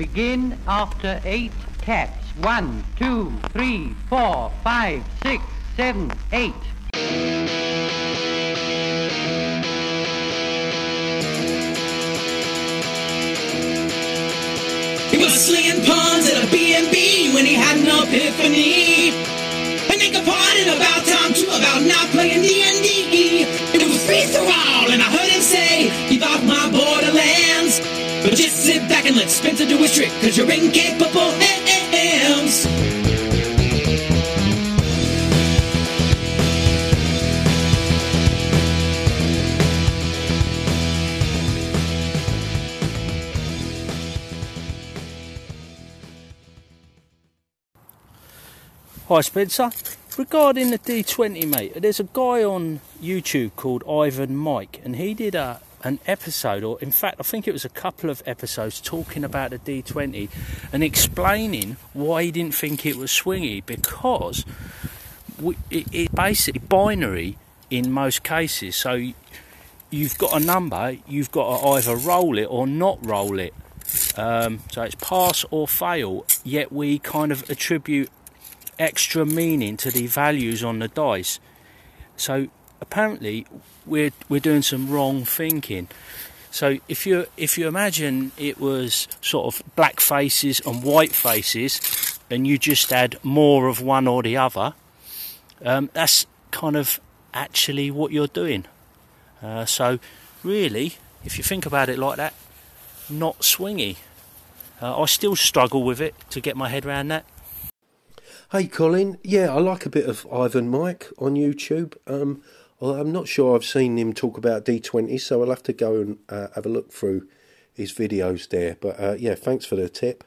Begin after eight taps. One, two, three, four, five, six, seven, eight. He was slinging pawns at a B&B when he had an epiphany. And they complained about time and let Spencer do his trick, cause you're incapable hams. Hi Spencer. Regarding the D20, mate, there's a guy on YouTube called Ivan Mike, and he did a an episode, or in fact, I think it was a couple of episodes, talking about the D20 and explaining why he didn't think it was swingy because it, it's basically binary in most cases. So you've got a number, you've got to either roll it or not roll it. Um, so it's pass or fail, yet we kind of attribute extra meaning to the values on the dice. So apparently we're we're doing some wrong thinking. So if you if you imagine it was sort of black faces and white faces, and you just add more of one or the other, um, that's kind of actually what you're doing. Uh, so really, if you think about it like that, not swingy. Uh, I still struggle with it to get my head around that. Hey Colin, yeah, I like a bit of Ivan Mike on YouTube. Um, well, I'm not sure I've seen him talk about D20, so I'll have to go and uh, have a look through his videos there. But uh, yeah, thanks for the tip.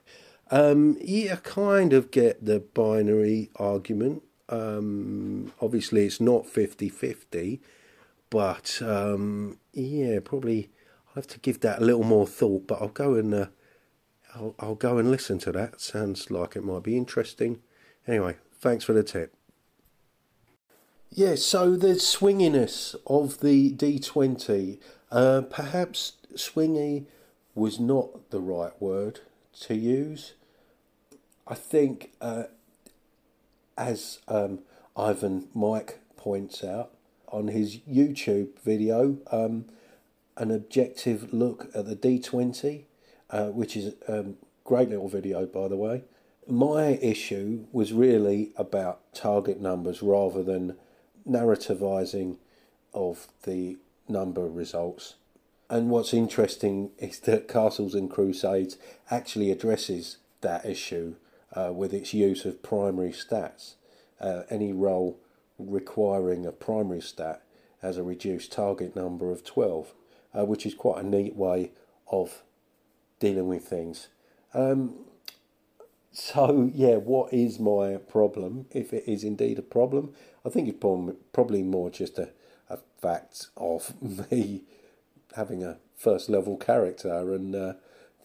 Um, yeah, I kind of get the binary argument. Um, obviously, it's not 50 50, but um, yeah, probably I'll have to give that a little more thought. But I'll go and uh, I'll, I'll go and listen to that. Sounds like it might be interesting. Anyway, thanks for the tip. Yeah, so the swinginess of the D20. Uh, perhaps swingy was not the right word to use. I think, uh, as um, Ivan Mike points out on his YouTube video, um, an objective look at the D20, uh, which is a um, great little video, by the way. My issue was really about target numbers rather than narrativizing of the number results. And what's interesting is that Castles and Crusades actually addresses that issue uh, with its use of primary stats. Uh, any role requiring a primary stat has a reduced target number of 12, uh, which is quite a neat way of dealing with things. Um, so, yeah, what is my problem, if it is indeed a problem? I think it's probably more just a, a fact of me having a first level character and uh,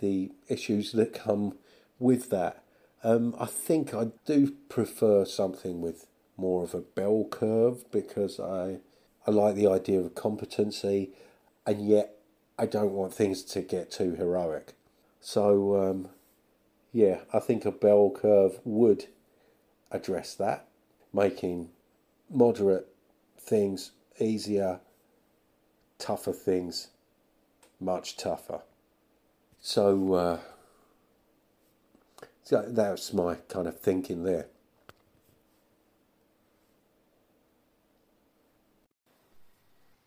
the issues that come with that. Um, I think I do prefer something with more of a bell curve because I I like the idea of competency, and yet I don't want things to get too heroic. So um, yeah, I think a bell curve would address that, making moderate things easier, tougher things much tougher. So, uh, so that's my kind of thinking there.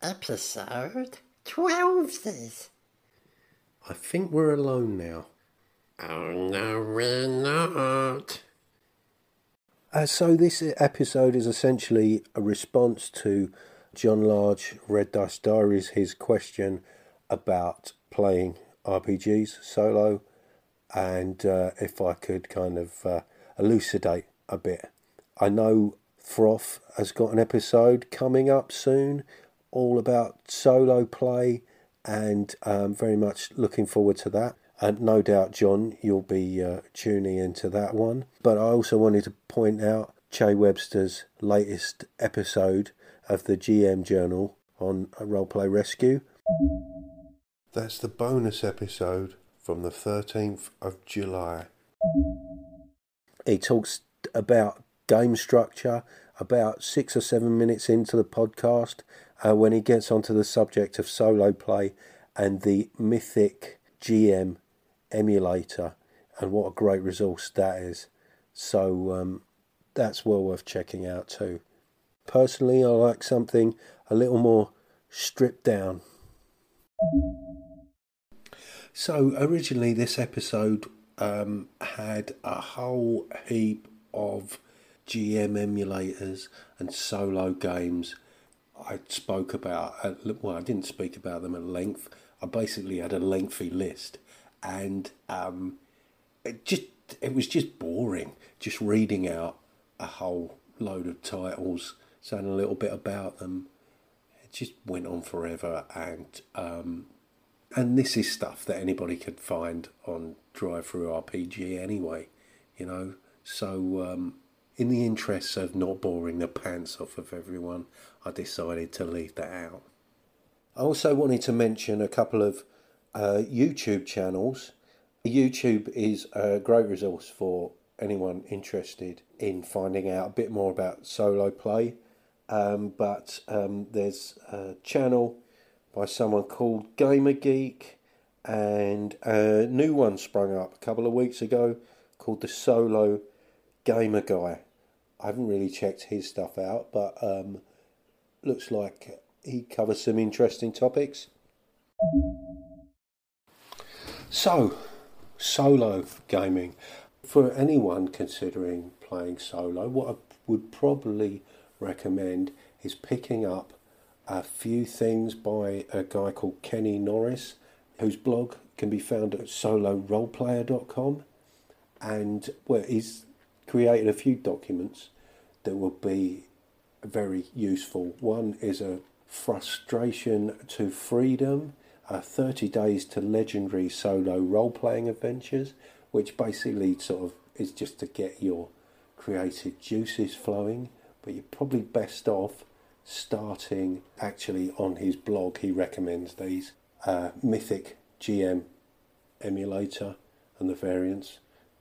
Episode 12 says. I think we're alone now. Oh no, we're not. Uh, so this episode is essentially a response to John Large, Red Dice Diaries, his question about playing RPGs solo, and uh, if I could kind of uh, elucidate a bit. I know Froth has got an episode coming up soon, all about solo play, and um, very much looking forward to that. And no doubt, John, you'll be uh, tuning into that one. But I also wanted to point out Che Webster's latest episode of the GM Journal on Roleplay Rescue. That's the bonus episode from the 13th of July. He talks about game structure about six or seven minutes into the podcast uh, when he gets onto the subject of solo play and the Mythic GM emulator and what a great resource that is. So um, that's well worth checking out too. Personally, I like something a little more stripped down. So originally, this episode um, had a whole heap of GM emulators and solo games. I spoke about well, I didn't speak about them at length. I basically had a lengthy list, and um, it just it was just boring just reading out a whole load of titles, saying a little bit about them. It just went on forever, and um, and this is stuff that anybody could find on DriveThruRPG anyway, you know. So, um, in the interests of not boring the pants off of everyone, I decided to leave that out. I also wanted to mention a couple of uh, YouTube channels. YouTube is a great resource for anyone interested in finding out a bit more about solo play. Um, but um, there's a channel by someone called Gamer Geek, and a new one sprung up a couple of weeks ago called the Solo Gamer Guy. I haven't really checked his stuff out, but um, looks like he covers some interesting topics. So, solo gaming. For anyone considering playing solo, what I would probably recommend is picking up a few things by a guy called Kenny Norris, whose blog can be found at soloroleplayer.com. And well, he's created a few documents that will be very useful. One is a frustration to freedom, uh, 30 days to legendary solo role playing adventures, which basically sort of is just to get your creative juices flowing. But you're probably best off starting actually on his blog. He recommends these uh, Mythic GM emulator and the variants,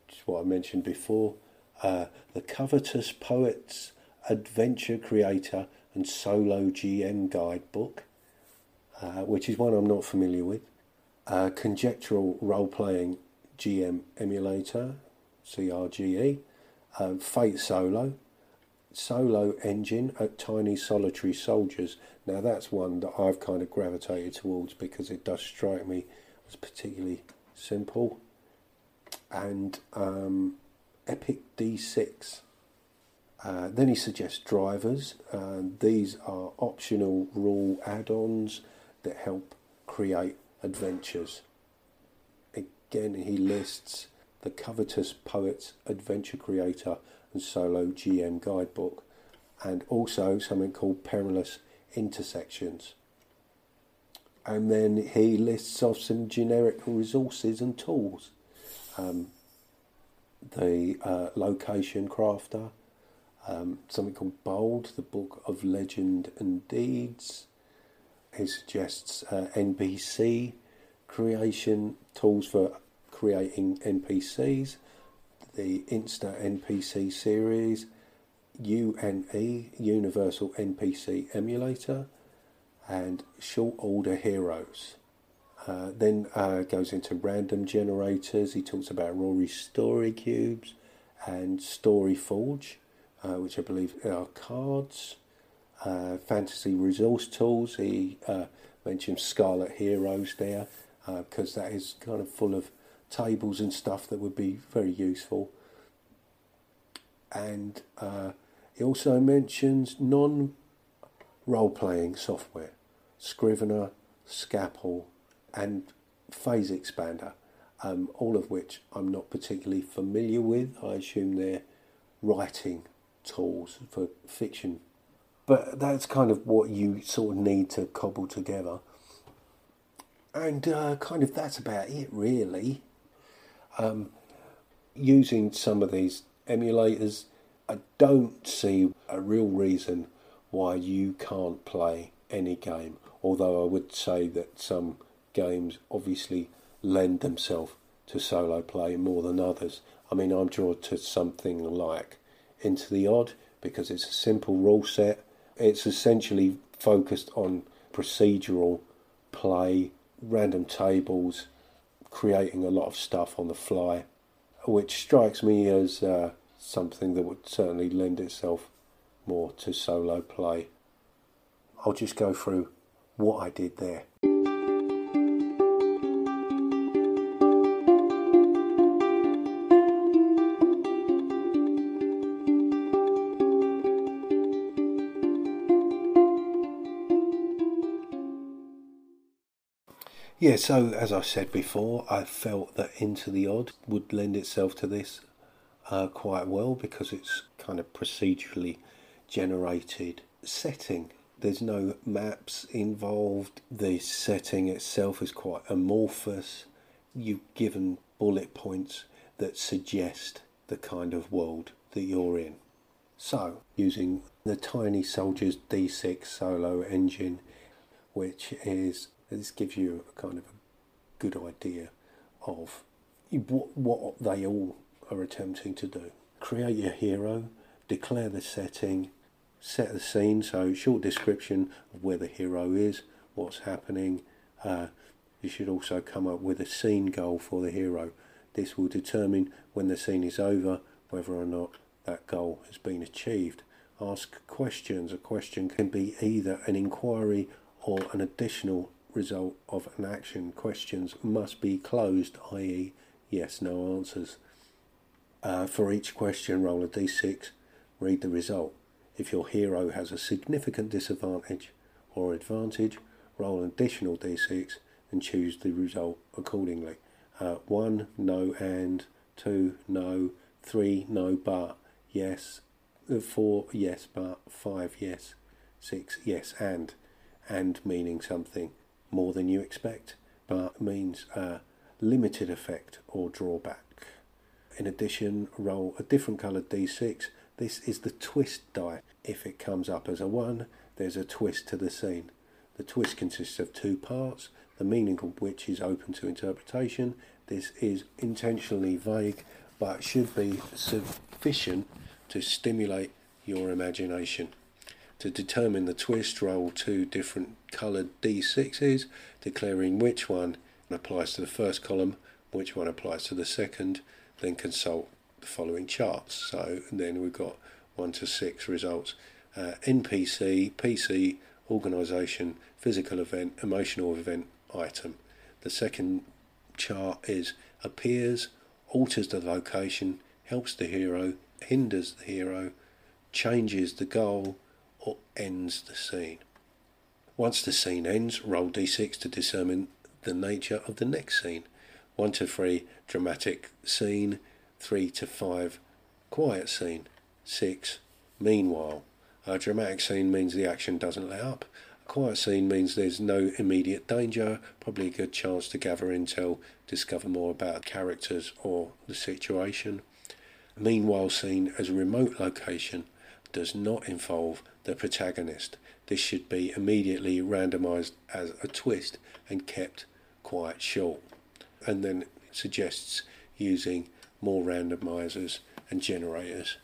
which is what I mentioned before. Uh, the Covetous Poets Adventure Creator and Solo GM Guidebook, uh, which is one I'm not familiar with. Uh, conjectural Role Playing GM Emulator, CRGE. Um, Fate Solo, Solo Engine at Tiny Solitary Soldiers. Now that's one that I've kind of gravitated towards because it does strike me as particularly simple. And um, Epic D6. Uh, then he suggests drivers. Uh, these are optional rule add ons that help create adventures. Again, he lists the Covetous Poets Adventure Creator and Solo GM Guidebook, and also something called Perilous Intersections. And then he lists off some generic resources and tools. Um, the uh, Location Crafter, um, something called Bold, the Book of Legend and Deeds. He suggests uh, NPC creation tools for creating NPCs, the Insta NPC series, UNE, Universal NPC Emulator, and Short Order Heroes. Uh, then uh, goes into random generators. He talks about Rory's Story Cubes and Story Forge, uh, which I believe are cards. Uh, fantasy resource tools. He uh, mentioned Scarlet Heroes there because uh, that is kind of full of tables and stuff that would be very useful. And uh, he also mentions non role playing software Scrivener, Scapple, and Phase Expander, um, all of which I'm not particularly familiar with. I assume they're writing tools for fiction. But that's kind of what you sort of need to cobble together. And uh, kind of that's about it, really. Um, using some of these emulators, I don't see a real reason why you can't play any game. Although I would say that some games obviously lend themselves to solo play more than others. I mean, I'm drawn to something like Into the Odd because it's a simple rule set. It's essentially focused on procedural play, random tables, creating a lot of stuff on the fly, which strikes me as uh, something that would certainly lend itself more to solo play. I'll just go through what I did there. Yeah, so as I said before, I felt that Into the Odd would lend itself to this uh, quite well because it's kind of procedurally generated setting. There's no maps involved. The setting itself is quite amorphous. You've given bullet points that suggest the kind of world that you're in. So, using the Tiny Soldiers D6 solo engine, which is this gives you a kind of a good idea of what, what they all are attempting to do. Create your hero, declare the setting, set the scene, so short description of where the hero is, what's happening. Uh, you should also come up with a scene goal for the hero. This will determine when the scene is over whether or not that goal has been achieved. Ask questions. A question can be either an inquiry or an additional result of an action. Questions must be closed, i.e., yes, no answers. Uh, for each question, roll a d6, read the result. If your hero has a significant disadvantage or advantage, roll an additional d6 and choose the result accordingly. Uh, 1, no and, 2, no, 3, no but, yes, uh, 4, yes but, 5, yes, 6, yes and, and meaning something more than you expect, but means a limited effect or drawback. In addition, roll a different coloured d6. This is the twist die. If it comes up as a 1, there's a twist to the scene. The twist consists of two parts, the meaning of which is open to interpretation. This is intentionally vague, but should be sufficient to stimulate your imagination. To determine the twist, roll two different coloured d6s, declaring which one applies to the first column, which one applies to the second, then consult the following charts. So then we've got 1 to 6 results. Uh, NPC, PC, organisation, physical event, emotional event, item. The second chart is appears, alters the location, helps the hero, hinders the hero, changes the goal, or ends the scene. Once the scene ends, roll d6 to determine the nature of the next scene. 1 to 3, dramatic scene. 3 to 5, quiet scene. 6, meanwhile. A dramatic scene means the action doesn't let up. A quiet scene means there's no immediate danger, probably a good chance to gather intel, discover more about characters or the situation. A meanwhile scene as a remote location does not involve the protagonist. This should be immediately randomized as a twist and kept quite short. And then suggests using more randomizers and generators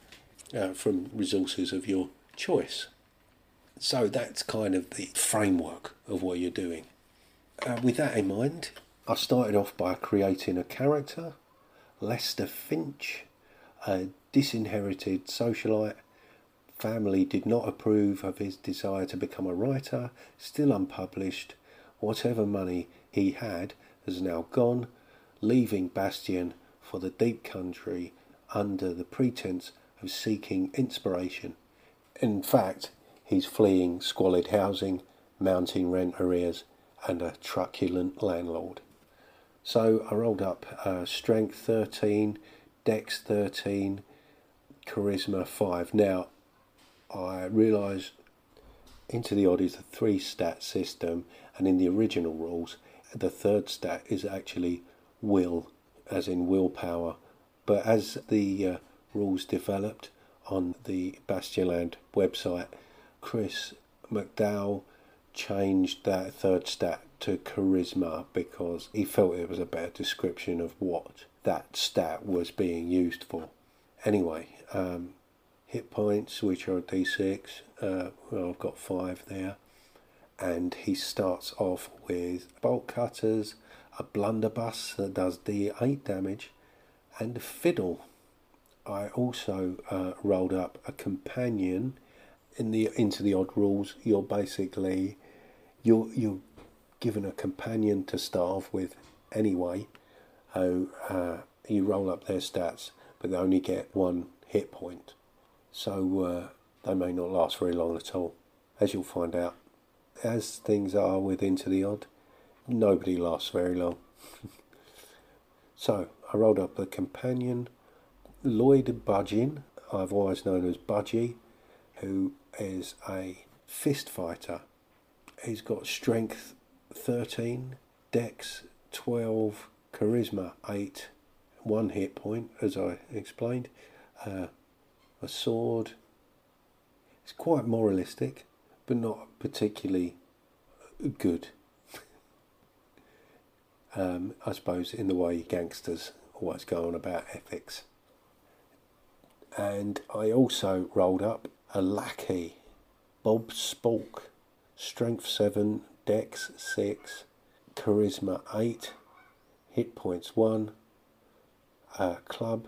uh, from resources of your choice. So that's kind of the framework of what you're doing. Uh, with that in mind, I started off by creating a character, Lester Finch, a disinherited socialite family did not approve of his desire to become a writer, still unpublished. Whatever money he had has now gone, leaving Bastion for the deep country under the pretense of seeking inspiration. In fact, he's fleeing squalid housing, mounting rent arrears, and a truculent landlord. So I rolled up uh, strength 13, dex 13, charisma 5. Now, I realised Into the Odd is a three stat system, and in the original rules, the third stat is actually will, as in willpower. But as the uh, rules developed on the Bastionland website, Chris McDowall changed that third stat to charisma because he felt it was a better description of what that stat was being used for. Anyway, um, hit points, which are d6, uh, well, I've got five there. And he starts off with bolt cutters, a blunderbuss that does d8 damage, and a fiddle. I also uh, rolled up a companion in the into the odd rules. You're basically you're you're given a companion to start off with anyway. Oh, uh, you roll up their stats, but they only get one hit point, so uh, they may not last very long at all, as you'll find out. As things are with Into the Odd, nobody lasts very long. so I rolled up a companion, Lloyd Budgin, I've always known as Budgie, who is a fist fighter. He's got strength 13, dex 12, charisma 8, one hit point, as I explained, uh, a sword. It's quite moralistic, but not particularly good. um, I suppose, in the way gangsters always go on about ethics. And I also rolled up a lackey, Bob Spalk, strength 7, dex 6, charisma 8, hit points 1, a club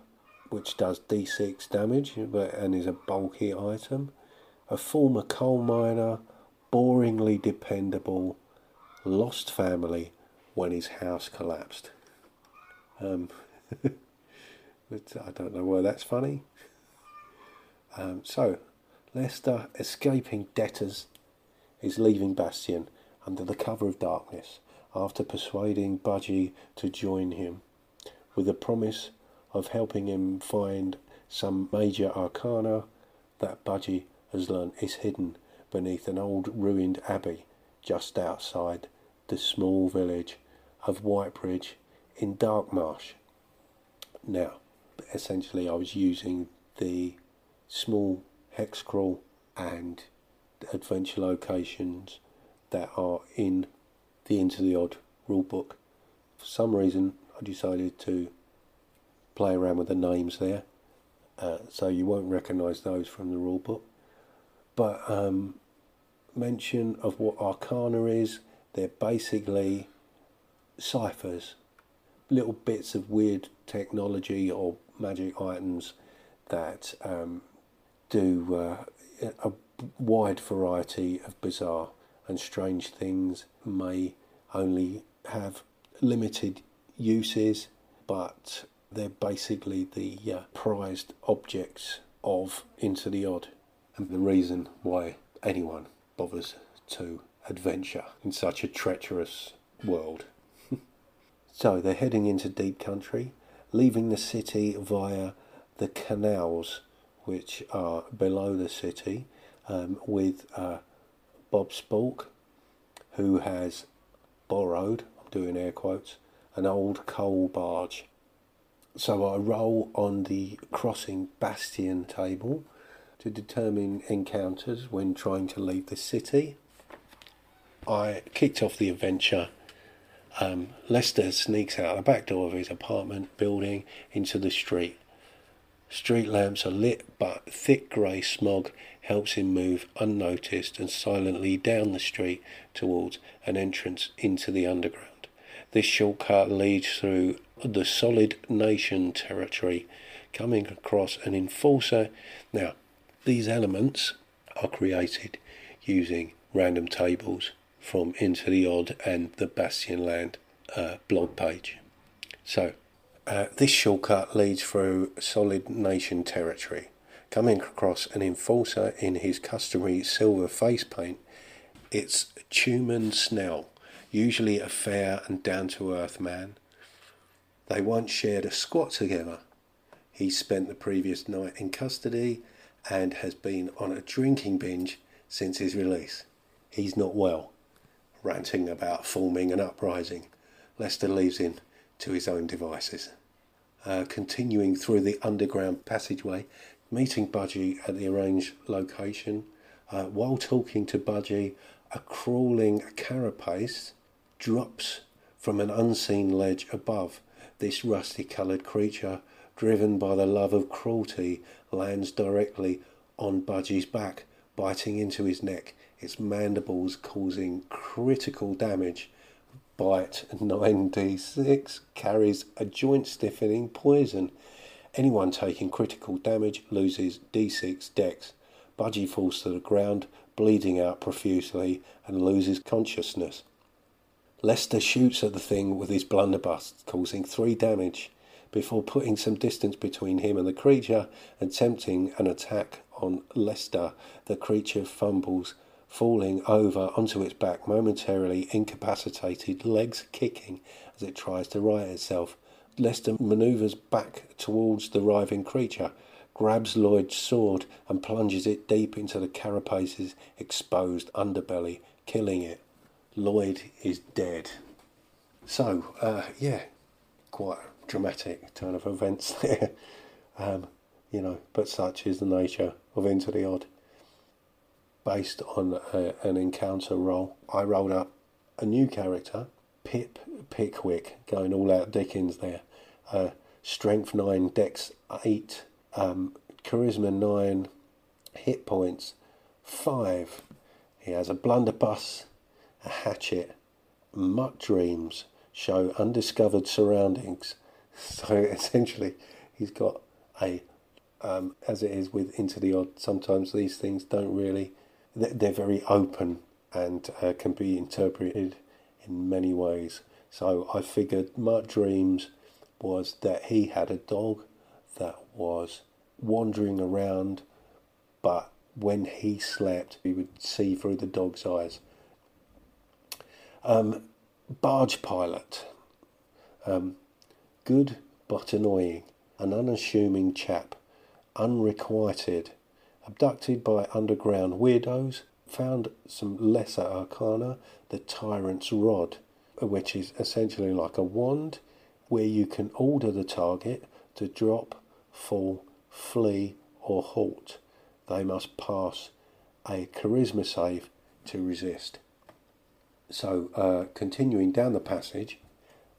which does d6 damage but, and is a bulky item, a former coal miner, boringly dependable, lost family when his house collapsed. Um, I don't know why that's funny. Um, so, Lester, escaping debtors, is leaving Bastion under the cover of darkness after persuading Budgie to join him, with the promise of helping him find some major arcana that Budgie has learned is hidden beneath an old ruined abbey just outside the small village of Whitebridge in Darkmarsh. Now, essentially, I was using the small hex crawl and adventure locations that are in the Into the Odd rulebook. For some reason, I decided to play around with the names there, uh, so you won't recognise those from the rulebook. But um, mention of what Arcana is, they're basically ciphers, little bits of weird technology or magic items that um, do uh, a wide variety of bizarre and strange things, may only have limited uses, but they're basically the uh, prized objects of Into the Odd, and the reason why anyone bothers to adventure in such a treacherous world. so they're heading into deep country, leaving the city via the canals which are below the city, um, with uh, Bob Spalk, who has borrowed, I'm doing air quotes, an old coal barge. So I roll on the crossing bastion table to determine encounters when trying to leave the city. I kicked off the adventure. Um, Lester sneaks out the back door of his apartment building into the street. Street lamps are lit, but thick grey smog helps him move unnoticed and silently down the street towards an entrance into the underground. This shortcut leads through the solid nation territory, coming across an enforcer. Now, these elements are created using random tables from Into the Odd and the Bastionland uh, blog page. So, uh, this shortcut leads through solid nation territory. Coming across an enforcer in his customary silver face paint, it's Tuman Snell, usually a fair and down to earth man. They once shared a squat together. He spent the previous night in custody and has been on a drinking binge since his release. He's not well, ranting about forming an uprising. Lester leaves him to his own devices uh, continuing through the underground passageway, meeting Budgie at the arranged location. Uh, while talking to Budgie, a crawling carapace drops from an unseen ledge above. This rusty coloured creature, driven by the love of cruelty, lands directly on Budgie's back, biting into his neck, its mandibles causing critical damage. Bite 9d6 carries a joint stiffening poison. Anyone taking critical damage loses d6 dex. Budgie falls to the ground, bleeding out profusely, and loses consciousness. Lester shoots at the thing with his blunderbuss, causing three damage, before putting some distance between him and the creature, attempting an attack on Lester. The creature fumbles, falling over onto its back, momentarily incapacitated, legs kicking as it tries to right itself. Lester maneuvers back towards the writhing creature, grabs Lloyd's sword, and plunges it deep into the carapace's exposed underbelly, killing it. Lloyd is dead. So, uh, yeah, quite dramatic turn of events there. Um, you know, but such is the nature of Into the Odd. Based on a, an encounter roll, I rolled up a new character, Pip Pickwick, going all out Dickens there. Uh, strength 9, Dex 8, um, Charisma 9, hit points 5. He has a blunderbuss a hatchet, muck dreams, show undiscovered surroundings. So essentially, he's got a, um, as it is with Into the Odd, sometimes these things don't really, they're very open and uh, can be interpreted in many ways. So I figured Muck Dreams was that he had a dog that was wandering around, but when he slept, he would see through the dog's eyes. Um, barge pilot. Um, good but annoying. An unassuming chap. Unrequited. Abducted by underground weirdos. Found some lesser arcana. The Tyrant's Rod, which is essentially like a wand where you can order the target to drop, fall, flee, or halt. They must pass a charisma save to resist. So, uh, continuing down the passage,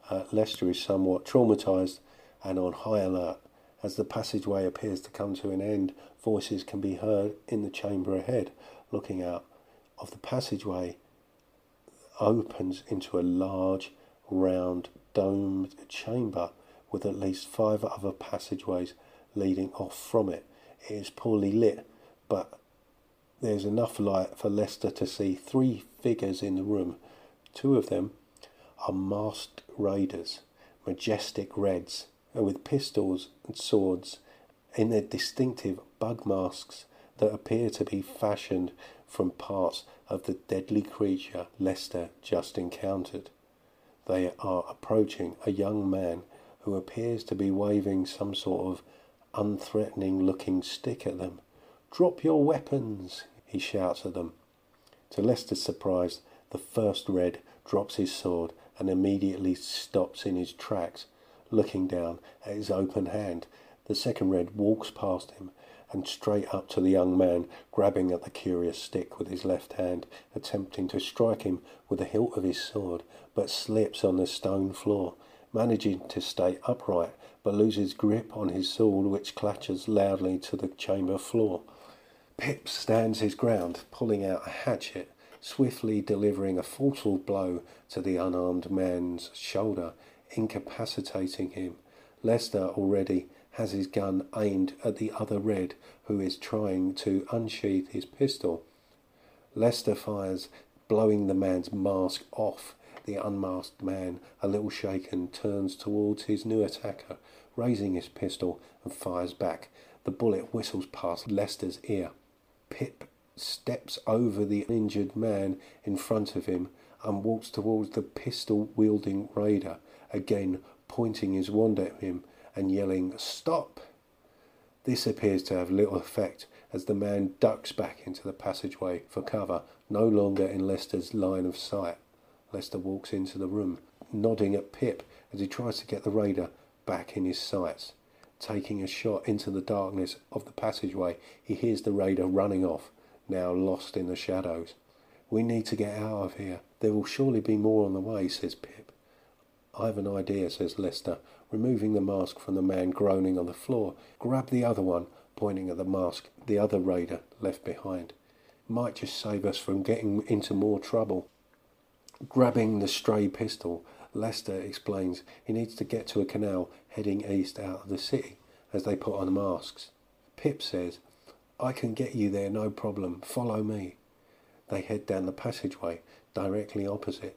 uh, Lester is somewhat traumatized and on high alert. As the passageway appears to come to an end, voices can be heard in the chamber ahead. Looking out of the passageway opens into a large, round, domed chamber with at least five other passageways leading off from it. It is poorly lit, but there's enough light for Lester to see three figures in the room. Two of them are masked raiders, majestic reds, with pistols and swords in their distinctive bug masks that appear to be fashioned from parts of the deadly creature Lester just encountered. They are approaching a young man who appears to be waving some sort of unthreatening looking stick at them. Drop your weapons, he shouts at them. To Lester's surprise, the first red drops his sword and immediately stops in his tracks, looking down at his open hand. The second red walks past him and straight up to the young man, grabbing at the curious stick with his left hand, attempting to strike him with the hilt of his sword, but slips on the stone floor, managing to stay upright, but loses grip on his sword, which clatters loudly to the chamber floor. Pip stands his ground, pulling out a hatchet, swiftly delivering a fatal blow to the unarmed man's shoulder, incapacitating him. Lester already has his gun aimed at the other red, who is trying to unsheath his pistol. Lester fires, blowing the man's mask off. The unmasked man, a little shaken, turns towards his new attacker, raising his pistol and fires back. The bullet whistles past Lester's ear. Pip steps over the injured man in front of him and walks towards the pistol wielding raider, again pointing his wand at him and yelling, Stop! This appears to have little effect as the man ducks back into the passageway for cover, no longer in Lester's line of sight. Lester walks into the room, nodding at Pip as he tries to get the raider back in his sights. Taking a shot into the darkness of the passageway, he hears the raider running off, now lost in the shadows. We need to get out of here, There will surely be more on the way, says Pip. I've an idea, says Lester, removing the mask from the man groaning on the floor. Grab the other one, pointing at the mask the other raider left behind. Might just save us from getting into more trouble. Grabbing the stray pistol, Lester explains he needs to get to a canal heading east out of the city as they put on masks. Pip says, I can get you there no problem. Follow me. They head down the passageway directly opposite.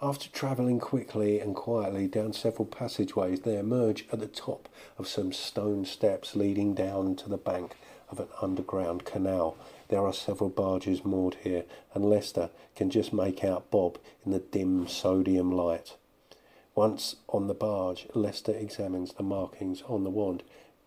After travelling quickly and quietly down several passageways, they emerge at the top of some stone steps leading down to the bank of an underground canal. There are several barges moored here, and Lester can just make out Bob in the dim sodium light. Once on the barge, Lester examines the markings on the wand.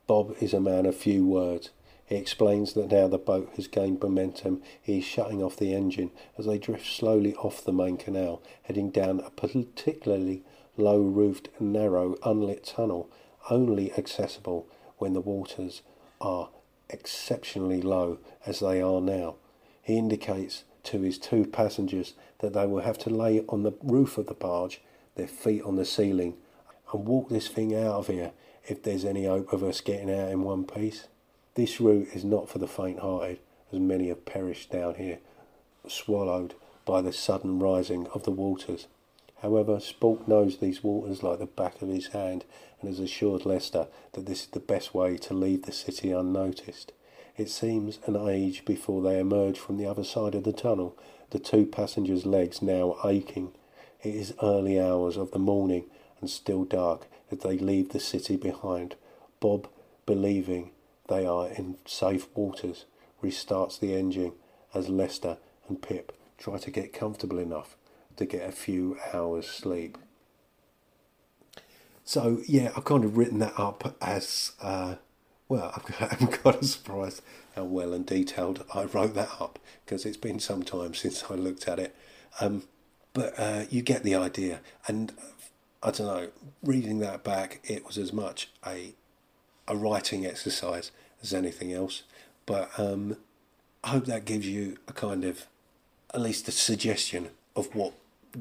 Bob is a man of few words. He explains that now the boat has gained momentum, he is shutting off the engine as they drift slowly off the main canal, heading down a particularly low roofed, narrow, unlit tunnel, only accessible when the waters are exceptionally low as they are now. He indicates to his two passengers that they will have to lay on the roof of the barge, their feet on the ceiling, and walk this thing out of here if there's any hope of us getting out in one piece. This route is not for the faint hearted, as many have perished down here, swallowed by the sudden rising of the waters. However, Spork knows these waters like the back of his hand and has assured Lester that this is the best way to leave the city unnoticed. It seems an age before they emerge from the other side of the tunnel, the two passengers' legs now aching. It is early hours of the morning and still dark as they leave the city behind. Bob, believing they are in safe waters, restarts the engine as Lester and Pip try to get comfortable enough to get a few hours sleep. So yeah, I've kind of written that up as uh, well. I'm kind of surprised how well and detailed I wrote that up because it's been some time since I looked at it. Um, but uh, you get the idea, and I don't know. Reading that back, it was as much a a writing exercise as anything else. But um, I hope that gives you a kind of at least a suggestion of what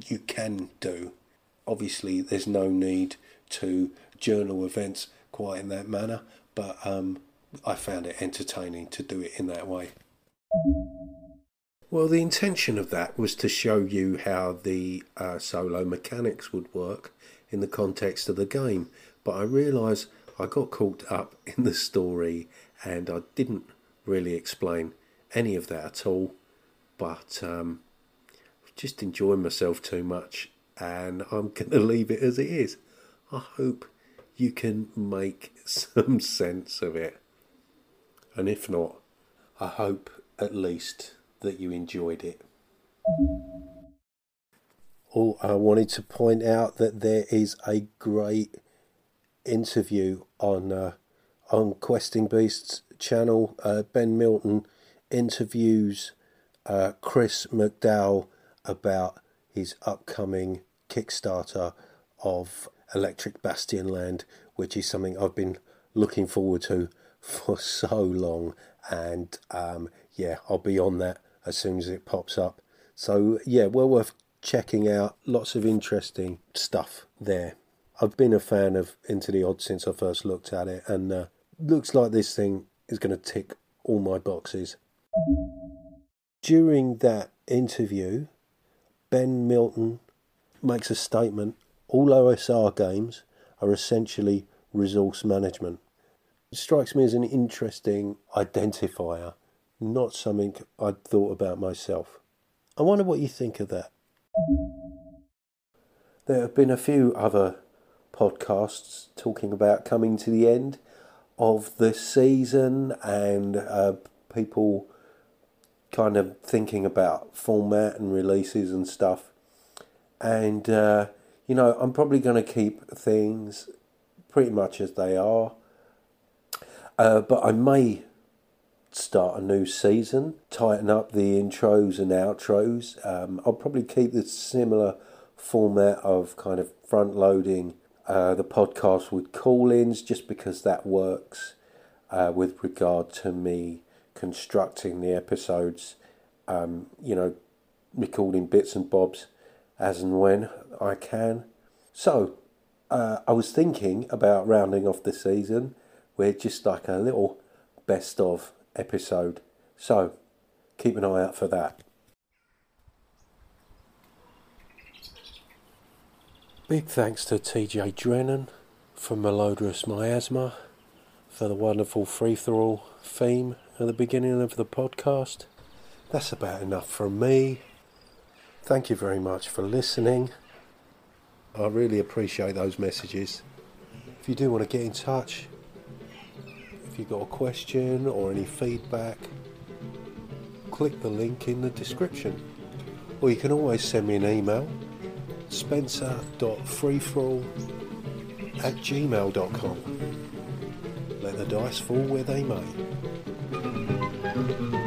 you can do. Obviously, there's no need to journal events quite in that manner, but um, I found it entertaining to do it in that way. Well, the intention of that was to show you how the uh, solo mechanics would work in the context of the game, but I realise I got caught up in the story and I didn't really explain any of that at all, but um, just enjoying myself too much and I'm going to leave it as it is. I hope you can make some sense of it. And if not, I hope at least that you enjoyed it. Oh, I wanted to point out that there is a great interview on uh, on Questing Beasts channel. Uh, ben Milton interviews uh, Chris McDowall about his upcoming Kickstarter of Electric Bastionland, which is something I've been looking forward to for so long. And um, yeah, I'll be on that as soon as it pops up. So yeah, well worth checking out. Lots of interesting stuff there. I've been a fan of Into the Odd since I first looked at it, and uh, looks like this thing is going to tick all my boxes. During that interview, Ben Milton makes a statement all OSR games are essentially resource management. It strikes me as an interesting identifier, not something I'd thought about myself. I wonder what you think of that. There have been a few other podcasts talking about coming to the end of the season and uh, people kind of thinking about format and releases and stuff. And, uh, you know, I'm probably going to keep things pretty much as they are. Uh, but I may start a new season, tighten up the intros and outros. Um, I'll probably keep the similar format of kind of front loading uh, the podcast with call ins just because that works uh, with regard to me constructing the episodes, um, you know, recording bits and bobs as and when I can. So, uh, I was thinking about rounding off the season with just like a little best of episode. So, keep an eye out for that. Big thanks to TJ Drennon from Melodrous Miasma for the wonderful free for all theme at the beginning of the podcast. That's about enough from me. Thank you very much for listening. I really appreciate those messages. If you do want to get in touch, if you've got a question or any feedback, click the link in the description. Or you can always send me an email spencer.freethrall at gmail.com. Let the dice fall where they may. Thank you.